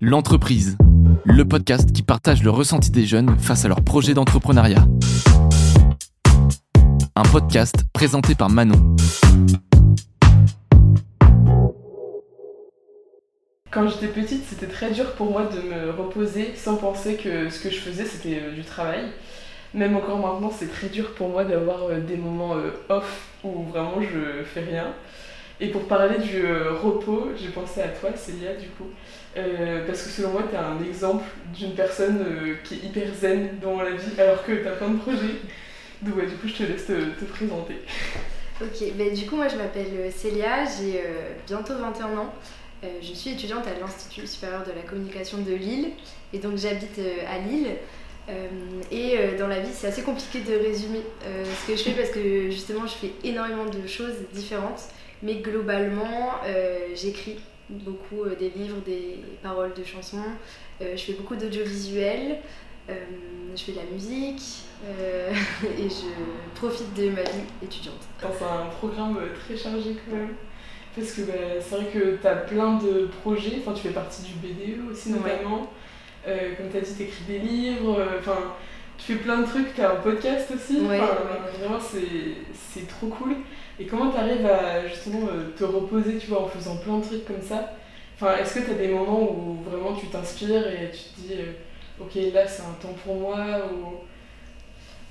L'entreprise, le podcast qui partage le ressenti des jeunes face à leur projet d'entrepreneuriat. Un podcast présenté par Manon. Quand j'étais petite, c'était très dur pour moi de me reposer sans penser que ce que je faisais c'était euh, du travail. Même encore maintenant, c'est très dur pour moi d'avoir euh, des moments euh, off où vraiment je fais rien. Et pour parler du repos, j'ai pensé à toi, Célia, du coup. parce que selon moi, tu es un exemple d'une personne qui est hyper zen dans la vie alors que tu as plein de projets. Donc, du coup, je te laisse te, présenter. Ok, ben, du coup, moi je m'appelle Célia, j'ai bientôt 21 ans. Euh, je suis étudiante à l'Institut supérieur de la communication de Lille et donc j'habite euh, à Lille. Euh, et dans la vie, c'est assez compliqué de résumer ce que je fais parce que justement, je fais énormément de choses différentes. Mais globalement, j'écris beaucoup des livres, des paroles de chansons. je fais beaucoup d'audiovisuel. je fais de la musique et je profite de ma vie étudiante. C'est un programme très chargé quand même. Parce que bah, c'est vrai que tu as plein de projets, enfin tu fais partie du BDE aussi notamment. Euh, comme tu as dit, tu écris des livres, euh, enfin tu fais plein de trucs, tu as un podcast aussi. Vraiment, c'est trop cool. Et comment tu arrives à justement euh, te reposer tu vois, en faisant plein de trucs comme ça? Enfin, Est-ce que tu as des moments où vraiment tu t'inspires et tu te dis, ok, là c'est un temps pour moi ou...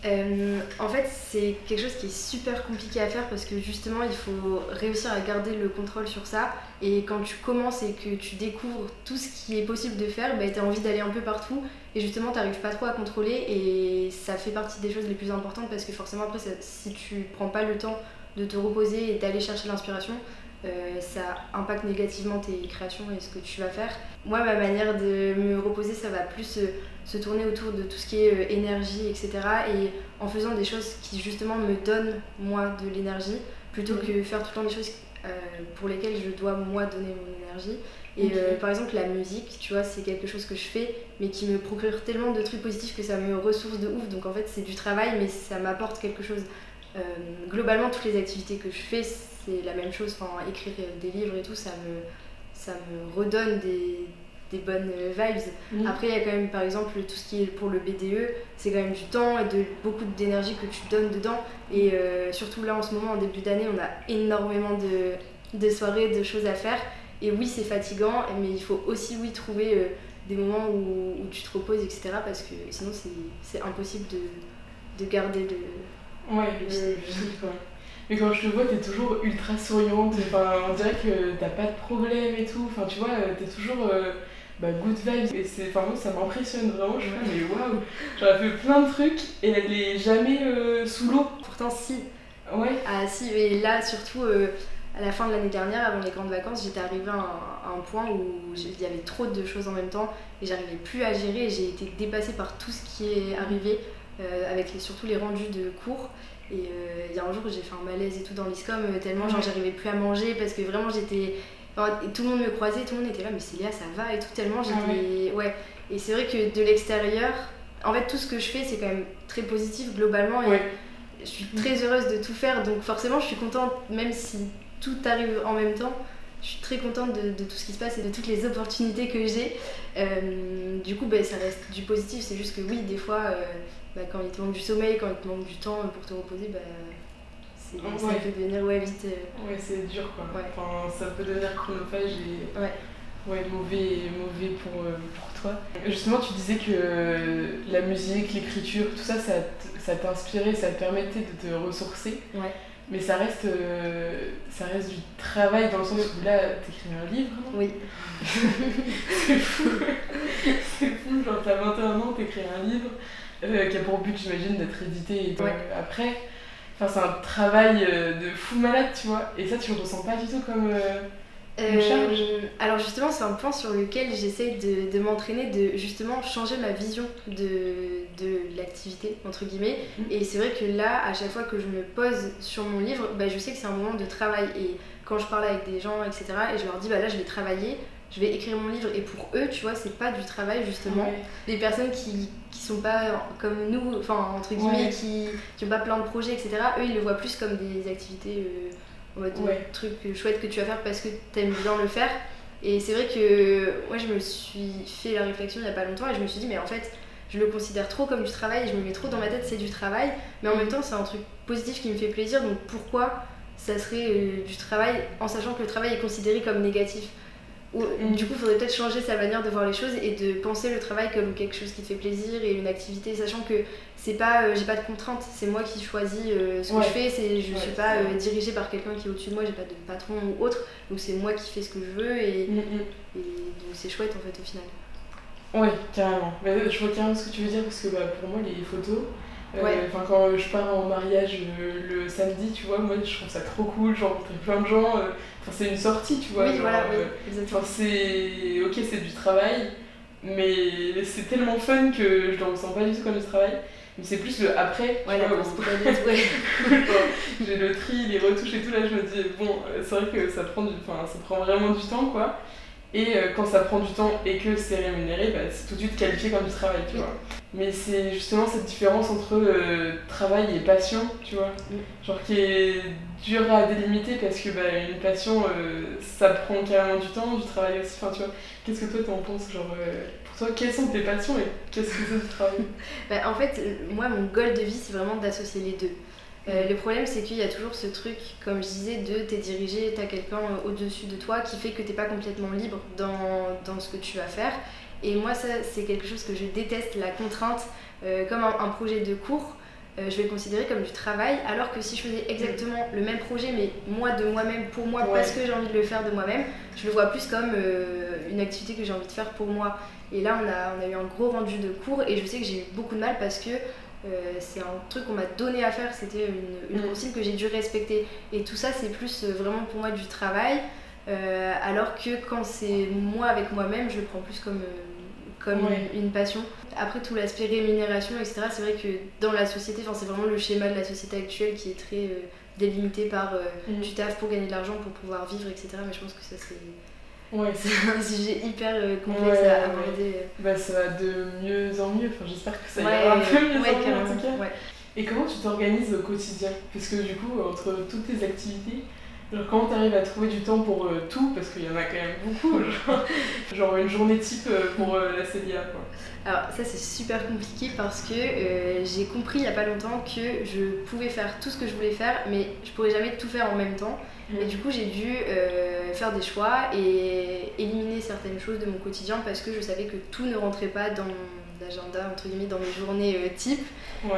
Euh, en fait, c'est quelque chose qui est super compliqué à faire parce que justement, il faut réussir à garder le contrôle sur ça. Et quand tu commences et que tu découvres tout ce qui est possible de faire, bah, tu as envie d'aller un peu partout. Et justement, tu n'arrives pas trop à contrôler. Et ça fait partie des choses les plus importantes parce que forcément, après, si tu prends pas le temps de te reposer et d'aller chercher l'inspiration, euh, ça impacte négativement tes créations et ce que tu vas faire. Moi, ma manière de me va plus euh, se tourner autour de tout ce qui est euh, énergie, etc. Et en faisant des choses qui justement me donnent, moi, de l'énergie, plutôt que faire tout le temps des choses pour lesquelles je dois, moi, donner mon énergie. Et par exemple, la musique, tu vois, c'est quelque chose que je fais, mais qui me procure tellement de trucs positifs que ça me ressource de ouf. Donc en fait, c'est du travail, mais ça m'apporte quelque chose. globalement, toutes les activités que je fais, c'est la même chose. Enfin, écrire des livres et tout, ça me, ça me redonne des, des bonnes vibes. Après, il y a quand même, par exemple, tout ce qui est pour le BDE, c'est quand même du temps et de beaucoup d'énergie que tu donnes dedans. Et euh, surtout là, en ce moment, en début d'année, on a énormément de, de, soirées, de choses à faire. Et oui, c'est fatigant, mais il faut aussi, oui, trouver euh, des moments où, où, tu te reposes, etc. Parce que sinon, c'est impossible de, de garder le. Ouais, le, mais quand je te vois, t'es toujours ultra souriante. Enfin, on dirait que t'as pas de problème et tout. Enfin, tu vois, t'es toujours euh, bah, good vibes. Et c'est, enfin, moi, ça m'impressionne vraiment. Je me dis, mais waouh, j'aurais fait plein de trucs et elle est jamais euh, sous l'eau. Pourtant, si. Ouais. Ah, si, et là, surtout. Euh, à la fin de l'année dernière, avant les grandes vacances, j'étais arrivée à un, point où il y avait trop de choses en même temps et j'arrivais plus à gérer et j'ai été dépassée par tout ce qui est arrivé, avec surtout les rendus de cours. Et euh, il y a un jour où j'ai fait un malaise et tout dans l'ISCOM, euh, tellement genre j'arrivais plus à manger parce que vraiment j'étais. Tout le monde me croisait, tout le monde était là, mais Célia ça va et tout, tellement j'étais. ouais. Et c'est vrai que de l'extérieur, en fait tout ce que je fais c'est quand même très positif globalement et je suis très heureuse de tout faire donc forcément je suis contente même si tout arrive en même temps. Je suis très contente de, tout ce qui se passe et de toutes les opportunités que j'ai. Euh, du coup, ben, ça reste du positif. C'est juste que oui, des fois, bah, quand il te manque du sommeil, quand il te manque du temps pour te reposer, bah, c'est, ça peut devenir ouais, vite. Euh, ouais, c'est dur quoi. Enfin, ça peut devenir chronophage et ouais. Ouais, mauvais, mauvais pour, euh, pour toi. Justement, tu disais que la musique, l'écriture, tout ça, ça, ça t'inspirait, ça te permettait de te ressourcer. Ouais. Mais ça reste, euh, ça reste du travail dans le sens où là, t'écris un livre. Oui. c'est fou. c'est fou, genre t'as 21 ans, t'écris un livre. Euh, qui a pour but, j'imagine, d'être édité après. Enfin, c'est un travail euh, de fou malade, tu vois. Et ça, tu le ressens pas du tout comme euh, une charge Alors, justement, c'est un point sur lequel j'essaye de, de m'entraîner, de justement changer ma vision de, de l'activité, entre guillemets. Mhm. Et c'est vrai que là, à chaque fois que je me pose sur mon livre, bah, je sais que c'est un moment de travail. Et quand je parle avec des gens, etc., et je leur dis, bah là, je vais travailler, je vais écrire mon livre. Et pour eux tu vois c'est pas du travail justement. Des personnes qui, qui sont pas comme nous enfin entre guillemets qui, qui ont pas plein de projets etc eux ils le voient plus comme des activités euh, en mode truc chouette que tu vas faire parce que t'aimes bien le faire. Et c'est vrai que moi je me suis fait la réflexion il n'y a pas longtemps et je me suis dit mais en fait je le considère trop comme du travail et je me mets trop dans ma tête c'est du travail. Mais en même temps c'est un truc positif qui me fait plaisir donc pourquoi ça serait euh, du travail en sachant que le travail est considéré comme négatif? Ou, mm. Du coup, il faudrait peut-être changer sa manière de voir les choses et de penser le travail comme quelque chose qui te fait plaisir et une activité, sachant que c'est pas, euh, j'ai pas de contraintes, c'est moi qui choisis euh, ce que je fais, c'est, je suis pas euh, dirigée par quelqu'un qui est au-dessus de moi, j'ai pas de patron ou autre, donc c'est moi qui fais ce que je veux et, mm, mm. et donc c'est chouette en fait au final. Ouais, carrément. je vois carrément ce que tu veux dire parce que bah, pour moi, les photos, Enfin, quand je pars en mariage le samedi, tu vois, moi je trouve ça trop cool, j'ai rencontré plein de gens c'est une sortie, tu vois. Oui, voilà, c'est. Ok, c'est du travail, mais c'est tellement fun que je le ressens pas du tout comme du travail. Mais c'est plus le après, ouais, J'ai le tri, les retouches et tout, là je me dis, bon, c'est vrai que ça prend, du... enfin, ça prend vraiment du temps, quoi. Et euh, quand ça prend du temps et que c'est rémunéré, bah, c'est tout de suite qualifié comme du travail, tu vois. Mais c'est justement cette différence entre euh, travail et passion, tu vois. Mm. Genre qui est dur à délimiter parce que bah, une passion, euh, ça prend carrément du temps, du travail aussi. Enfin, tu vois, qu'est-ce que toi t'en penses Genre, pour toi, quelles sont tes passions et qu'est-ce que c'est du travail? Bah, En fait, moi, mon goal de vie, c'est vraiment d'associer les deux. Euh, le problème, c'est qu'il y a toujours ce truc, comme je disais, de t'es dirigé, t'as quelqu'un euh, au-dessus de toi qui fait que t'es pas complètement libre dans, dans, ce que tu vas faire. Et moi, ça, c'est quelque chose que je déteste, la contrainte, euh, comme un, projet de cours. je vais le considérer comme du travail, alors que si je faisais exactement le même projet, mais moi de moi-même, pour moi, parce que j'ai envie de le faire de moi-même, je le vois plus comme une activité que j'ai envie de faire pour moi. Et là, on a, on a eu un gros rendu de cours, et je sais que j'ai eu beaucoup de mal parce que euh, c'est un truc qu'on m'a donné à faire, c'était une, une mm. consigne que j'ai dû respecter. Et tout ça, c'est plus euh, vraiment pour moi du travail, euh, alors que quand c'est moi avec moi-même, je le prends plus comme, comme une, passion. Après, tout l'aspect rémunération, etc., c'est vrai que dans la société, c'est vraiment le schéma de la société actuelle qui est très délimité par mm. du taf pour gagner de l'argent, pour pouvoir vivre, etc. Mais je pense que ça, c'est Ouais. C'est un sujet hyper euh, complexe à aborder. Bah, ça va de mieux en mieux, enfin, j'espère que ça ira un peu mieux en mieux en tout cas. Et comment tu t'organises au quotidien? Parce que du coup, entre toutes tes activités, genre, comment tu arrives à trouver du temps pour euh, tout? Parce qu'il y en a quand même beaucoup, genre, une journée type euh, pour la CELIA. Quoi. Alors ça c'est super compliqué parce que j'ai compris il n'y a pas longtemps que je pouvais faire tout ce que je voulais faire mais je pourrais jamais tout faire en même temps. Et du coup, j'ai dû euh, faire des choix et éliminer certaines choses de mon quotidien parce que je savais que tout ne rentrait pas dans mon agenda, entre guillemets, dans mes journées euh, type.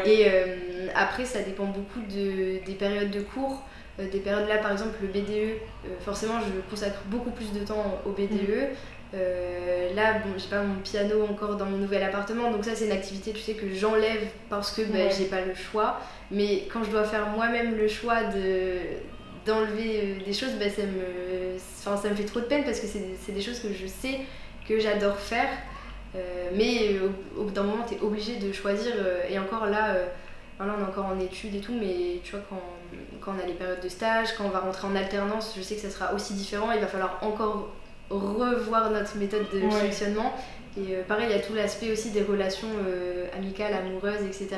Et euh, après, ça dépend beaucoup de, des périodes de cours. Des périodes là, par exemple, le BDE, forcément, je consacre beaucoup plus de temps au BDE. Mm. là, bon, j'ai pas mon piano encore dans mon nouvel appartement, donc ça c'est une activité, tu sais, que j'enlève parce que ben, j'ai pas le choix. Mais quand je dois faire moi-même le choix de, d'enlever euh, des choses, bah, ça, me, ça me fait trop de peine parce que c'est des choses que je sais que j'adore faire. Euh, mais euh, au, bout d'un moment, tu es obligé de choisir. et encore là, là, on est encore en études et tout, mais tu vois, quand, quand, on a les périodes de stage, quand on va rentrer en alternance, je sais que ça sera aussi différent. Il va falloir encore revoir notre méthode de fonctionnement. Et pareil, il y a tout l'aspect aussi des relations amicales, amoureuses, etc.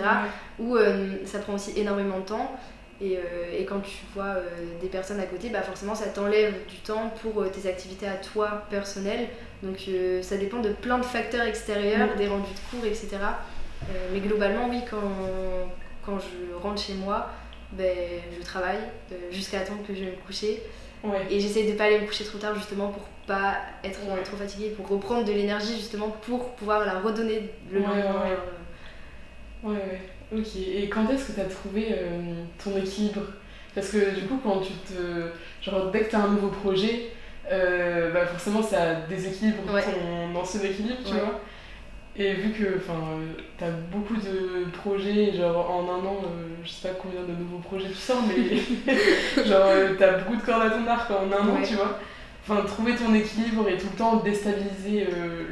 Où ça prend aussi énormément de temps. Euh, et, quand tu vois euh, des personnes à côté, bah forcément ça t'enlève du temps pour euh, tes activités à toi personnelles. Donc ça dépend de plein de facteurs extérieurs, des rendus de cours, etc. mais globalement, oui, quand, quand je rentre chez moi, ben, je travaille jusqu'à temps que je vais me coucher. Et j'essaie de pas aller me coucher trop tard justement pour pas être trop fatiguée, pour reprendre de l'énergie justement pour pouvoir la redonner le lendemain. Ouais, ouais. Ok, et quand est-ce que tu as trouvé euh, ton équilibre? Parce que du coup, quand tu te. Genre, dès que tu as un nouveau projet, euh, bah forcément ça déséquilibre ton ancien équilibre, tu vois? Et vu que tu as beaucoup de projets, genre en un an, euh, je sais pas combien de nouveaux projets tu sors, mais genre tu as beaucoup de cordes à ton arc en un an, tu vois. Enfin, trouver ton équilibre et tout le temps déstabiliser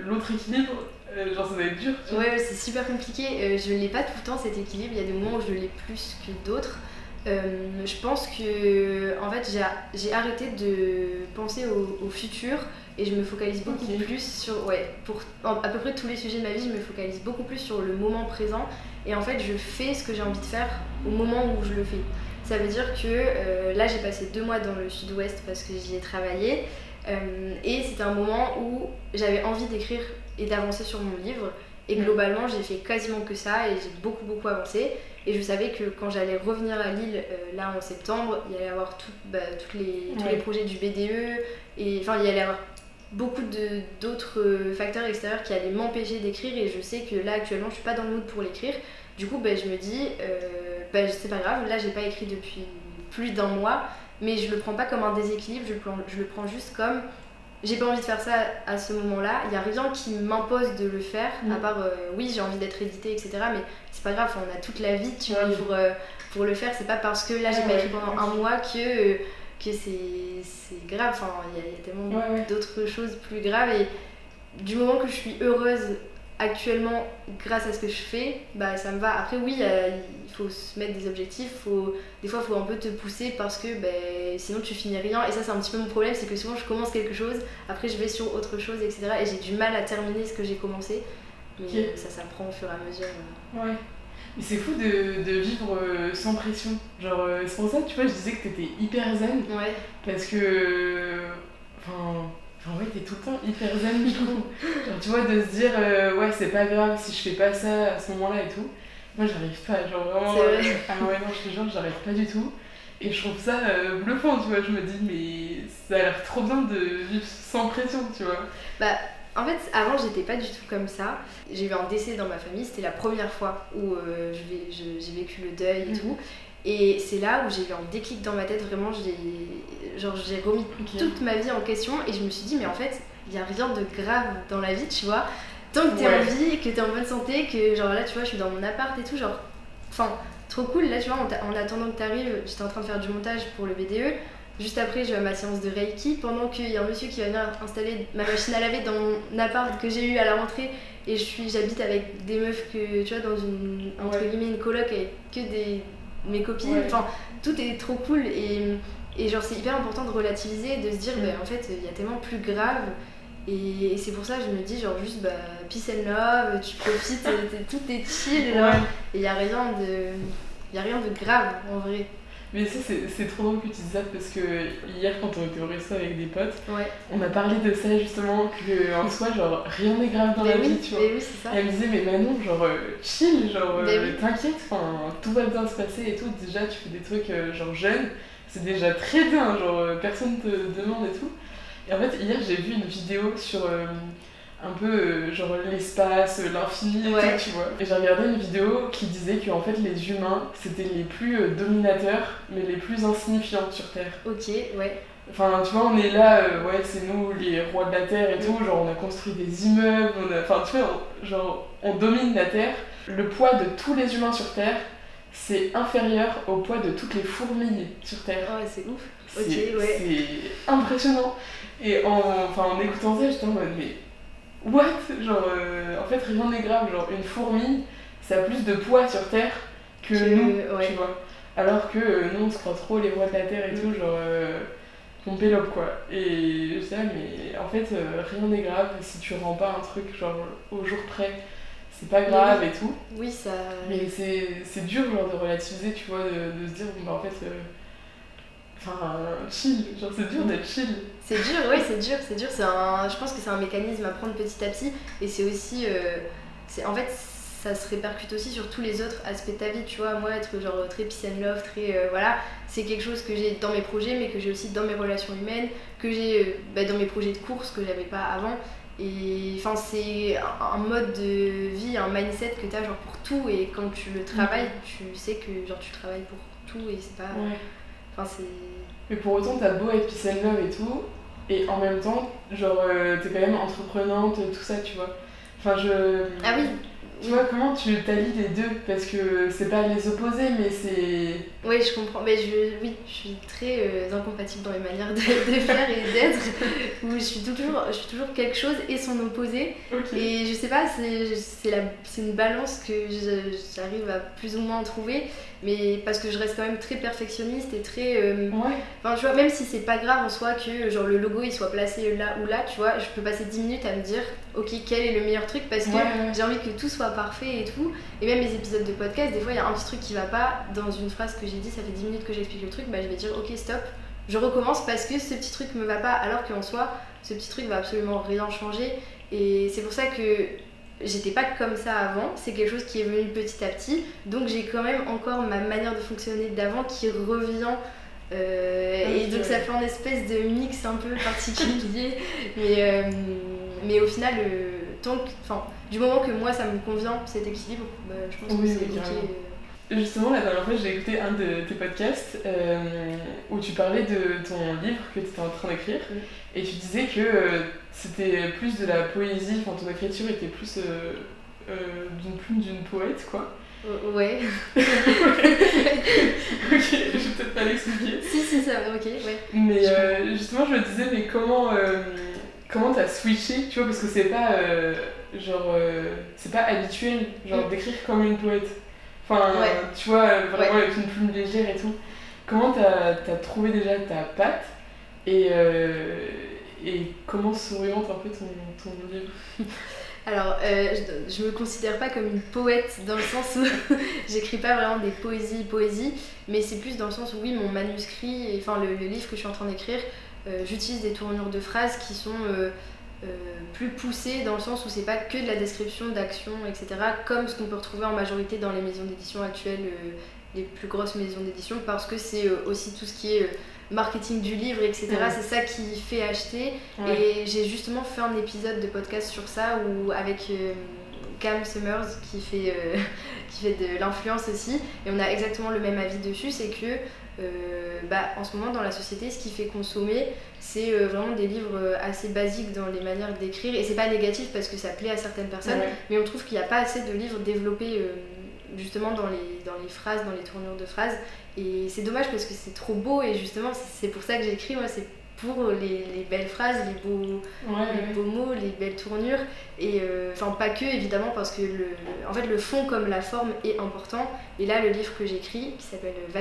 l'autre équilibre, euh, genre ça va être dur. Ouais, c'est super compliqué. Euh, je l'ai pas tout le temps cet équilibre. Il y a des moments où je l'ai plus que d'autres. Euh, je pense que en fait j'ai arrêté de penser au, futur et je me focalise beaucoup plus sur ouais pour à peu près tous les sujets de ma vie je me focalise beaucoup plus sur le moment présent et en fait je fais ce que j'ai envie de faire au moment où je le fais Ça veut dire que euh, là, j'ai passé deux mois dans le sud-ouest parce que j'y ai travaillé. Euh, et c'était un moment où j'avais envie d'écrire et d'avancer sur mon livre. Et globalement, j'ai fait quasiment que ça et j'ai beaucoup, beaucoup avancé. Et je savais que quand j'allais revenir à Lille, euh, là en septembre, il y allait y avoir tout- bah, toutes les, tous Ouais. les projets du BDE. Et enfin, il y allait y avoir beaucoup d'autres euh, facteurs extérieurs qui allaient m'empêcher d'écrire. Et je sais que là, actuellement, je suis pas dans le mood pour l'écrire. Du coup, bah, je me dis, euh, bah, c'est pas grave, là, j'ai pas écrit depuis plus d'un mois. Mais je le prends pas comme un déséquilibre, je le prends, je le prends juste comme j'ai pas envie de faire ça à ce moment-là. Il y a rien qui m'impose de le faire, Mm. à part euh, oui, j'ai envie d'être édité, etc. Mais c'est pas grave, on a toute la vie, tu vois, Oui. pour, euh, pour le faire. C'est pas parce que là j'ai pas écrit pendant un mois que, euh, que c'est grave. Enfin, il y, a- il y a tellement Ouais, ouais. d'autres choses plus graves. Et du moment que je suis heureuse actuellement grâce à ce que je fais, bah ça me va. Après, oui, il faut se mettre des objectifs, faut, des fois, il faut un peu te pousser parce que ben, sinon tu finis rien. Et ça, c'est un petit peu mon problème, c'est que souvent je commence quelque chose, après je vais sur autre chose, etc. Et j'ai du mal à terminer ce que j'ai commencé. Mais Ok. euh, ça s'apprend au fur et à mesure. euh. Ouais. Mais c'est fou de, de vivre euh, sans pression. Genre, c'est pour ça que tu vois, je disais que t'étais hyper zen. Ouais, Parce que. Enfin. Enfin, ouais, t'es tout le temps hyper zen, je trouve. Genre, tu vois, de se dire, euh, ouais, c'est pas grave si je fais pas ça à ce moment-là et tout. Moi, j'arrive pas. Genre, vraiment. Euh, ah ouais, non, je te jure, j'arrive pas du tout. Et je trouve ça euh, bluffant, tu vois. Je me dis, mais ça a l'air trop bien de vivre sans pression, tu vois. Bah, en fait, avant, j'étais pas du tout comme ça. J'ai eu un décès dans ma famille, c'était la première fois où euh, j'ai vécu le deuil et Mhm. tout. Et c'est là où j'ai eu un déclic dans ma tête, vraiment, j'ai genre, j'ai remis toute ma vie en question et je me suis dit, mais en fait, il n'y a rien de grave dans la vie, tu vois. Tant que t'es Ouais. en vie, que t'es en bonne santé, que genre là, tu vois, je suis dans mon appart et tout, genre, enfin, trop cool. Là, tu vois, en, attendant que t'arrives, j'étais en train de faire du montage pour le BDE. Juste après, à ma séance de Reiki pendant qu'il y a un monsieur qui va venir installer ma machine à laver dans mon appart que j'ai eu à la rentrée. Et je suis, j'habite avec des meufs que tu vois dans une entre Ouais. guillemets une coloc avec que des mes copines. Ouais. Enfin, tout est trop cool et, et genre c'est hyper important de relativiser, de se dire Mm. bah, en fait il y a tellement plus grave. Et, et c'est pour ça que je me dis genre juste bah peace and love, tu profites, t'es- tout est chill. Ouais. Et il y a rien de y a rien de grave en vrai. Mais ça, c'est c'est trop drôle que tu dises ça parce que hier, quand on était au resto avec des potes, Ouais. on a parlé de ça justement, que en soi, genre, rien n'est grave dans mais la oui, vie, tu vois. oui, ça. Elle me disait, mais Manon, genre, euh, chill, genre, euh, t'inquiète, enfin, tout va bien se passer et tout. Déjà, tu fais des trucs, euh, genre, jeunes, c'est déjà très bien, genre, euh, personne te demande et tout. Et en fait, hier, j'ai vu une vidéo sur euh, un peu, euh, genre, l'espace, l'infini et Ouais. tout, tu vois. Et j'ai regardé une vidéo qui disait que, en fait, les humains, c'était les plus euh, dominateurs, mais les plus insignifiants sur Terre. Ok, ouais. Enfin, tu vois, on est là, euh, ouais, c'est nous les rois de la terre et tout. Genre, on a construit des immeubles, on a. Enfin, tu vois, on- genre, on domine la terre. Le poids de tous les humains sur terre, c'est inférieur au poids de toutes les fourmis sur terre. Ouais, c'est ouf. C'est Ok, ouais. c'est impressionnant. Et en, enfin, en écoutant ça, j'étais en mode, mais what? Genre, euh, en fait, rien n'est grave. Genre, une fourmi, ça a plus de poids sur terre que, Que- nous, ouais. tu vois. Alors que euh, nous, on se croit trop les rois de la terre et tout, genre, euh, on pélope quoi. Et je sais, mais en fait, euh, rien n'est grave si tu rends pas un truc, genre, au jour près. C'est pas grave et tout. Oui, ça. Mais c'est dur genre de relativiser, tu vois, de, de se dire, bon, bah en fait, euh, enfin, chill, genre c'est dur d'être chill. C'est dur, oui, c'est dur, c'est dur. C'est un, je pense que c'est un mécanisme à prendre petit à petit. Et c'est aussi. euh, c'est, en fait, ça se répercute aussi sur tous les autres aspects de ta vie, tu vois. Moi, être genre très peace and love, très. euh, voilà, c'est quelque chose que j'ai dans mes projets, mais que j'ai aussi dans mes relations humaines, que j'ai euh, bah, dans mes projets de course que j'avais pas avant. Et enfin, c'est un, mode de vie, un mindset que tu as genre pour tout. Et quand tu le travailles, tu sais que genre tu travailles pour tout et c'est pas. Ouais. Enfin. Mais pour autant, t'as beau être peace and love et tout, et en même temps, genre, euh, t'es quand même entreprenante, tout ça, tu vois. Enfin, je. Ah oui, vois, comment tu t'allies les deux? Parce que c'est pas les opposer, mais c'est. Oui, je comprends. Mais je, oui, je suis très euh, incompatible dans mes manières de, de faire et d'être. Où je suis toujours, je suis toujours quelque chose et son opposé. Et je sais pas, c'est une balance que j'arrive à plus ou moins trouver. Mais parce que je reste quand même très perfectionniste et très. euh, Ouais. Enfin, tu vois, même si c'est pas grave en soi que genre le logo il soit placé là ou là, tu vois, je peux passer 10 minutes à me dire, ok, quel est le meilleur truc? Parce que ouais. j'ai envie que tout soit soit parfait et tout. Et même les épisodes de podcast, des fois il y a un petit truc qui va pas dans une phrase que j'ai dit, ça fait 10 minutes que j'explique le truc, bah je vais dire ok stop, je recommence parce que ce petit truc me va pas, alors qu'en soi, ce petit truc va absolument rien changer. Et c'est pour ça que j'étais pas comme ça avant, c'est quelque chose qui est venu petit à petit, donc j'ai quand même encore ma manière de fonctionner d'avant qui revient. Euh, et donc ça fait un espèce de mix un peu particulier, mais, euh, mais au final, euh, tant du moment que moi ça me convient cet équilibre, bah, je pense que c'est ok. Justement, la dernière fois, j'ai écouté un de tes podcasts où tu parlais de ton livre que tu étais en train d'écrire et tu disais que c'était plus de la poésie, enfin ton écriture était plus d'une plume d'une poète, quoi. ouais. ok, je vais peut-être pas l'expliquer. Si, si, ça, ok, ouais. Mais justement, je me disais, mais comment comment t'as switché, tu vois, parce que c'est pas euh, genre euh, c'est pas habituel genre mm. d'écrire comme une poète. Enfin, tu vois, vraiment avec une plume légère et tout. Comment t'as as trouvé déjà ta patte et, euh, et comment s'oriente un peu ton, ton livre Alors, je, je, me considère pas comme une poète dans le sens où j'écris pas vraiment des poésies, poésies, mais c'est plus dans le sens où oui, mon manuscrit, enfin le, le livre que je suis en train d'écrire, euh, j'utilise des tournures de phrases qui sont euh, euh, plus poussées dans le sens où c'est pas que de la description d'actions, etc., comme ce qu'on peut retrouver en majorité dans les maisons d'édition actuelles, les plus grosses maisons d'édition, parce que c'est aussi tout ce qui est marketing du livre, etc. C'est ça qui fait acheter. Et j'ai justement fait un épisode de podcast sur ça où avec Cam Summers qui fait, qui fait de l'influence aussi. Et on a exactement le même avis dessus, c'est que euh, bah, en ce moment dans la société, ce qui fait consommer, c'est euh, vraiment des livres euh, assez basiques dans les manières d'écrire. Et c'est pas négatif parce que ça plaît à certaines personnes, mais on trouve qu'il n'y a pas assez de livres développés justement dans les, dans les phrases, dans les tournures de phrases. Et c'est dommage parce que c'est trop beau et justement c'est pour ça que j'écris, moi c'est pour les, les, belles phrases, les beaux, les beaux mots, les belles tournures. Et enfin, pas que évidemment, parce que le, en fait, le fond comme la forme est important. Et là, le livre que j'écris, qui s'appelle euh,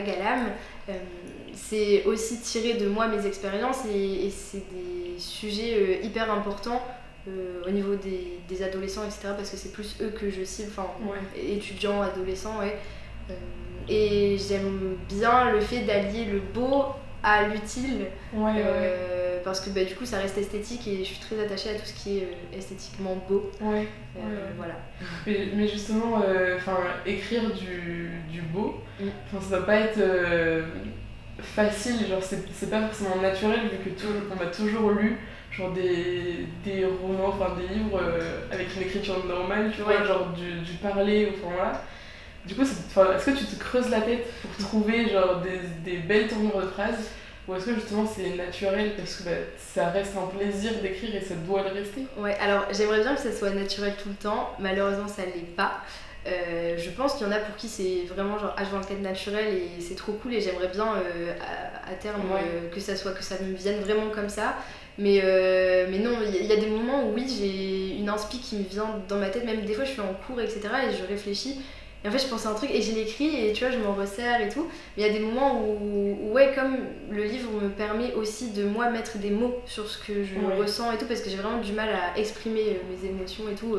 c'est aussi tiré de moi mes expériences et, c'est des sujets euh, hyper importants euh, au niveau des, des, adolescents, etc. Parce que c'est plus eux que je cible, enfin étudiants, adolescents, ouais. et j'aime bien le fait d'allier le beau à l'utile. parce que bah, du coup ça reste esthétique et je suis très attachée à tout ce qui est esthétiquement beau. voilà. Mais, justement, enfin écrire du, du beau, mm. ça doit pas être facile, genre c'est pas forcément naturel vu que tout, on a toujours lu genre des, des romans, enfin des livres euh, avec une écriture normale, tu vois, genre du, du parler, enfin voilà. Du coup, est-ce que tu te creuses la tête pour trouver genre des, des belles tournures de phrases ou est-ce que justement c'est naturel parce que bah, ça reste un plaisir d'écrire et ça doit le rester? Ouais, alors j'aimerais bien que ça soit naturel tout le temps, malheureusement ça l'est pas. Euh, je pense qu'il y en a pour qui c'est vraiment genre H24 naturel et c'est trop cool et j'aimerais bien euh, à, terme euh, que ça soit que ça me vienne vraiment comme ça. Mais, mais non, il y, a des moments où oui, j'ai une inspi qui me vient dans ma tête, même des fois je suis en cours, etc. et je réfléchis. Et en fait, je pense à un truc et je l'écris et tu vois, je m'en resserre et tout. Mais il y a des moments où, ouais, comme le livre me permet aussi de moi mettre des mots sur ce que je ressens et tout, parce que j'ai vraiment du mal à exprimer mes émotions et tout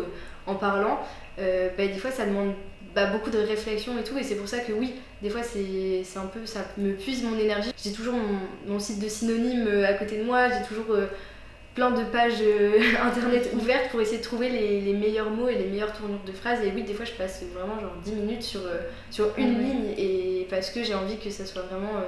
en parlant. Euh, bah, des fois ça demande bah, beaucoup de réflexion et tout et c'est pour ça que oui des fois c'est un peu ça me puise mon énergie j'ai toujours mon, site de synonymes euh, à côté de moi j'ai toujours euh, plein de pages internet ouvertes pour essayer de trouver les, les, meilleurs mots et les meilleures tournures de phrases. Et oui des fois je passe vraiment genre 10 minutes sur, sur une ligne et parce que j'ai envie que ça soit vraiment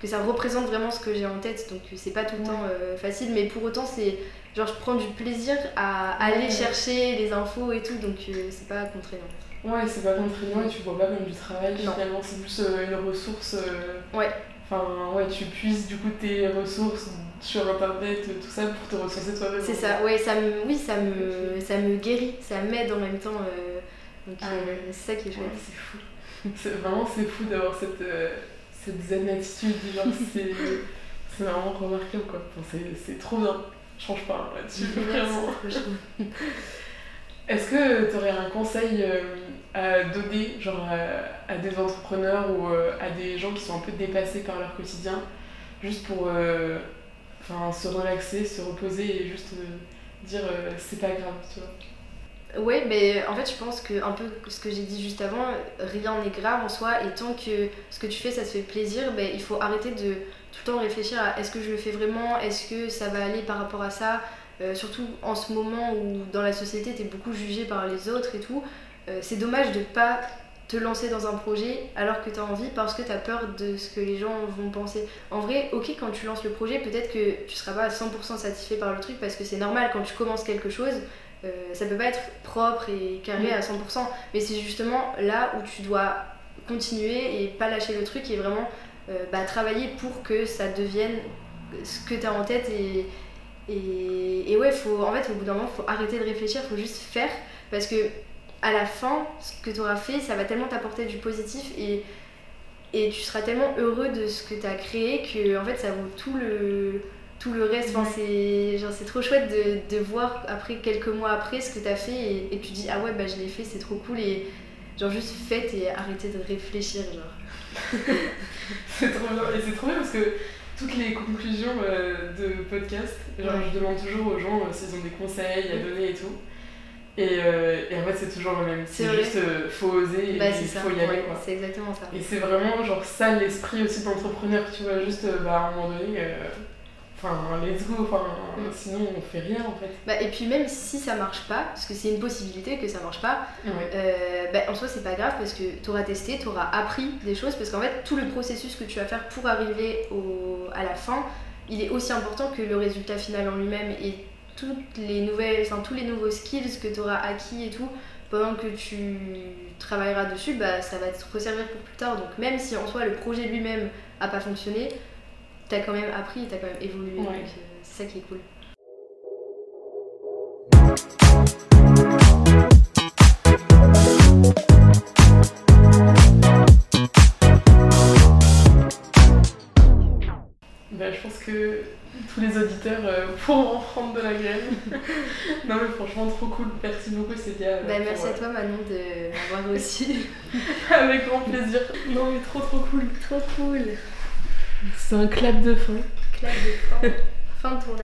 que ça représente vraiment ce que j'ai en tête. Donc c'est pas tout le temps facile. Mais pour autant c'est genre je prends du plaisir à aller chercher les infos et tout, donc euh, c'est pas contraignant. Ouais, c'est pas contraignant et tu vois pas comme du travail finalement, c'est plus euh, une ressource. Euh, ouais. Enfin, ouais, tu puisses du coup tes ressources sur internet, tout ça pour te ressourcer toi-même. C'est ça, ouais, ça me, oui, ça me, ça me guérit, ça m'aide en même temps. donc ah c'est ça qui est chouette. c'est fou. C'est, vraiment, c'est fou d'avoir cette, cette zen attitude, genre, c'est, c'est vraiment remarquable quoi. c'est, c'est trop bien change pas là-dessus, vraiment. Est-ce que tu aurais un conseil euh, à donner genre, à, des entrepreneurs ou euh, à des gens qui sont un peu dépassés par leur quotidien, juste pour euh, se relaxer, se reposer et juste dire c'est pas grave, tu vois? Ouais, mais en fait, je pense que un peu ce que j'ai dit juste avant, rien n'est grave en soi, et tant que ce que tu fais, ça te fait plaisir, ben, il faut arrêter de tout le temps réfléchir à est-ce que je le fais vraiment, est-ce que ça va aller par rapport à ça, euh, surtout en ce moment où dans la société, tu es beaucoup jugé par les autres et tout. Euh, c'est dommage de pas te lancer dans un projet alors que tu as envie parce que tu as peur de ce que les gens vont penser. En vrai, ok, quand tu lances le projet, peut-être que tu seras pas à 100% satisfait par le truc parce que c'est normal quand tu commences quelque chose, euh, ça peut pas être propre et carré à 100%, mais c'est justement là où tu dois continuer et pas lâcher le truc et vraiment euh, bah, travailler pour que ça devienne ce que tu as en tête et, et, ouais, faut, en fait, au bout d'un moment, faut arrêter de réfléchir, faut juste faire parce que à la fin, ce que tu auras fait, ça va tellement t'apporter du positif et, et tu seras tellement heureux de ce que tu as créé que en fait ça vaut tout le, tout le reste. Enfin, c'est, genre, c'est trop chouette de, de, voir après quelques mois après ce que tu as fait et, et, tu dis ah ouais bah je l'ai fait, c'est trop cool et genre juste faites et arrêtez de réfléchir genre. c'est trop bien et c'est trop bien parce que toutes les conclusions euh, de podcast, genre je demande toujours aux gens euh, s'ils ont des conseils à donner et tout. Et, euh, et, en fait, c'est toujours le même. C'est juste, faut oser et bah, il faut y aller. C'est exactement ça. Et c'est vraiment genre ça l'esprit aussi d'entrepreneur, tu vois, juste bah, à un moment donné, enfin, let's go, enfin, mm. sinon on fait rien en fait. Bah, et puis même si ça marche pas, parce que c'est une possibilité que ça marche pas, bah, en soi c'est pas grave parce que tu auras testé, tu auras appris des choses, parce qu'en fait tout le processus que tu vas faire pour arriver au, à la fin, il est aussi important que le résultat final en lui-même. Et toutes les nouvelles, enfin, tous les nouveaux skills que tu auras acquis et tout, pendant que tu travailleras dessus, bah, ça va te resservir pour plus tard. Donc même si en soi le projet lui-même a pas fonctionné, tu as quand même appris, tu as quand même évolué. Donc euh, c'est ça qui est cool. Bah, je pense que tous les auditeurs euh, pour en prendre de la graine. non mais franchement trop cool, merci beaucoup Célia. Bah, merci à toi Manon de m'avoir aussi. Avec grand plaisir. Non mais trop trop cool. Trop cool. C'est un clap de fin. Clap de fin. fin de tournée.